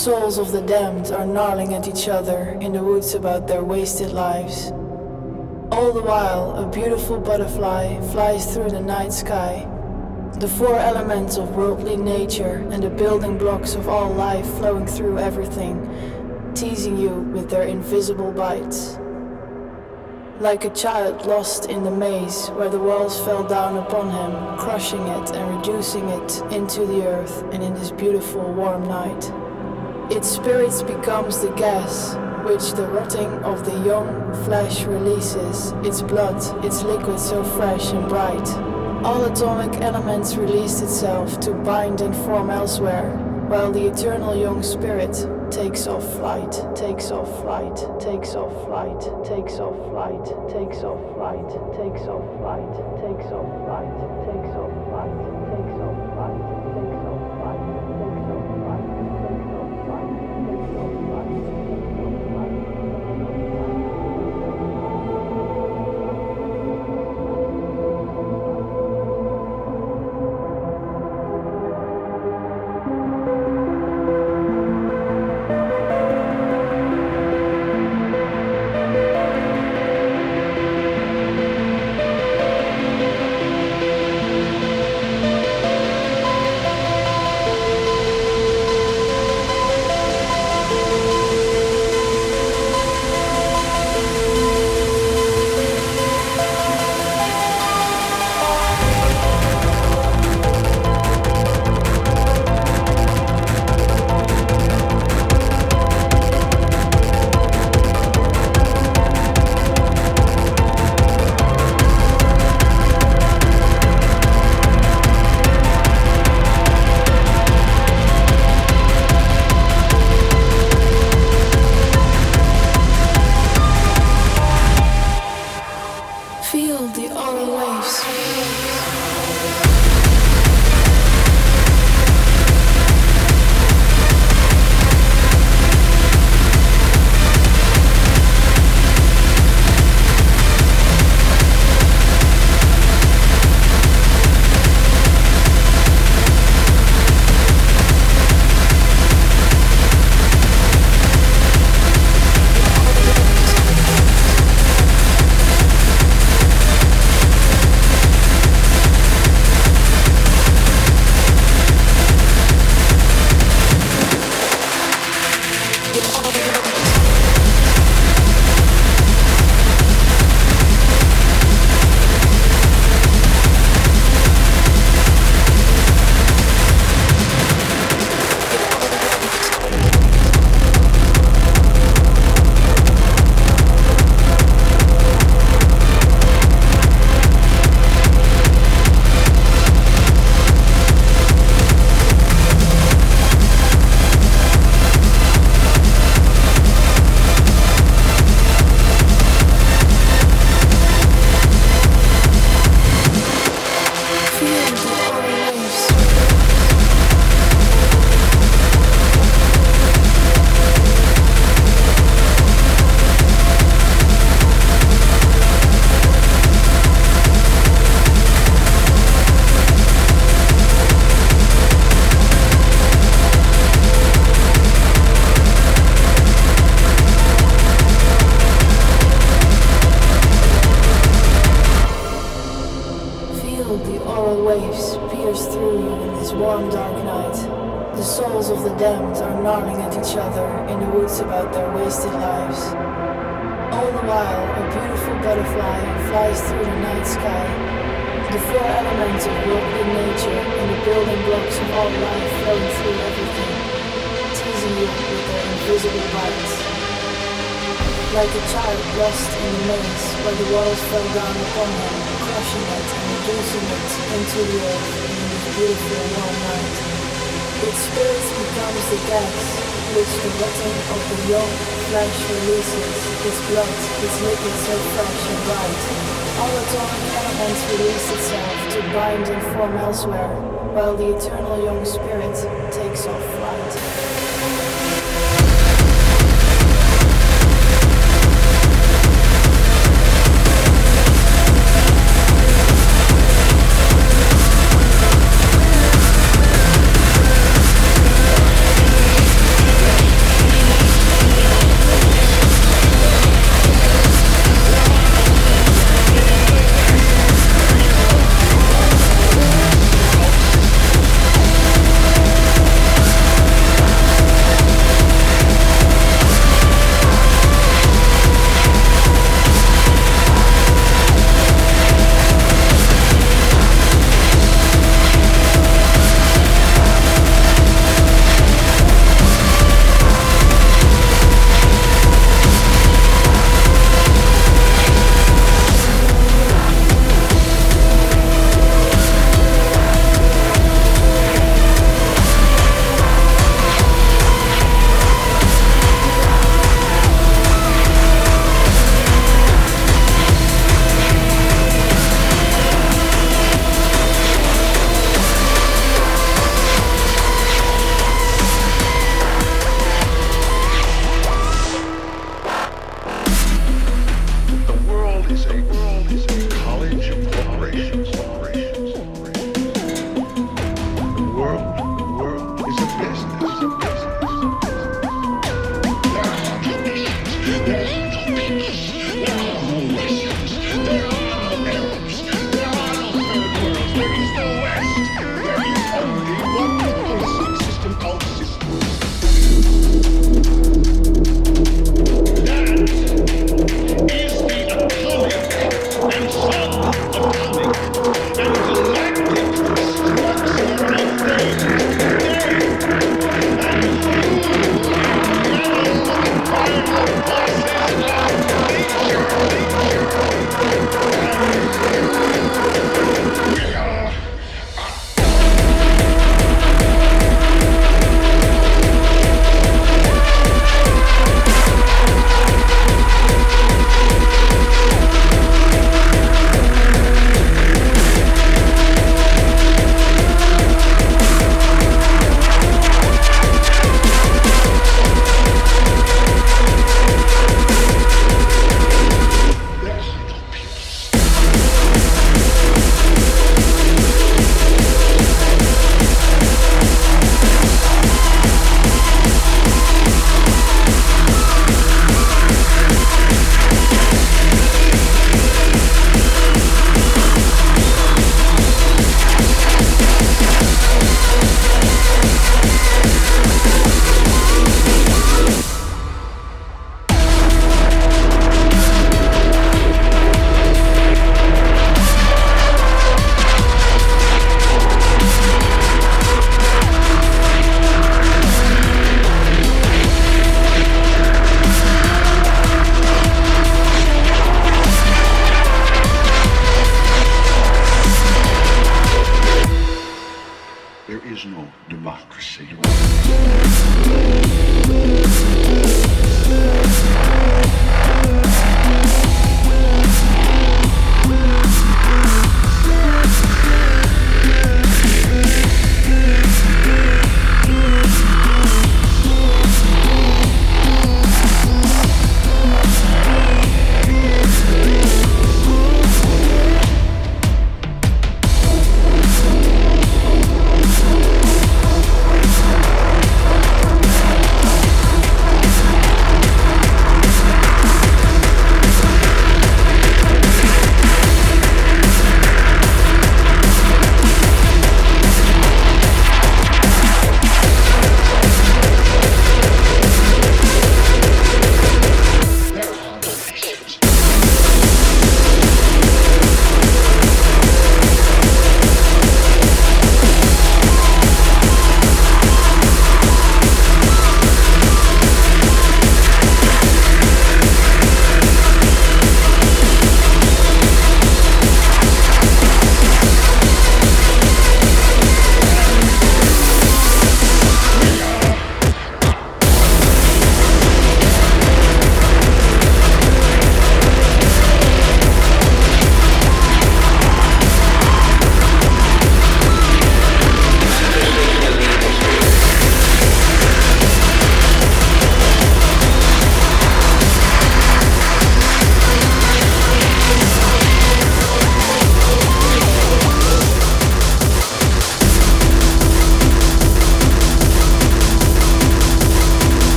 souls of the damned are gnarling at each other in the woods about their wasted lives. All the while, a beautiful butterfly flies through the night sky. The four elements of worldly nature and the building blocks of all life flowing through everything, teasing you with their invisible bites. like a child lost in the maze where the walls fell down upon him, crushing it and reducing it into the earth, and in this beautiful warm night. Its spirit becomes the gas, which the rotting of the young flesh releases, its blood, its liquid so fresh and bright. All atomic elements release itself to bind and form elsewhere, while the eternal young spirit takes off flight, takes off flight, takes off flight, takes off flight, takes off flight, takes off flight, takes off flight, takes off. waves pierce through you in this warm, dark night. The souls of the damned are gnawing at each other in the woods about their wasted lives. All the while, a beautiful butterfly flies through the night sky. The four elements of worldly nature and the building blocks of all life flowing through everything, teasing you with their invisible bites. Like a child lost in the maze where the walls fell down upon him, crushing it envisionment into the beautiful warm night. Its spirit becomes the gas which the bottom of the young flesh releases. Its blood is liquid so fresh and bright. All atomic elements release itself to bind and form elsewhere, while the eternal young spirit takes off.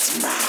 I'll mine.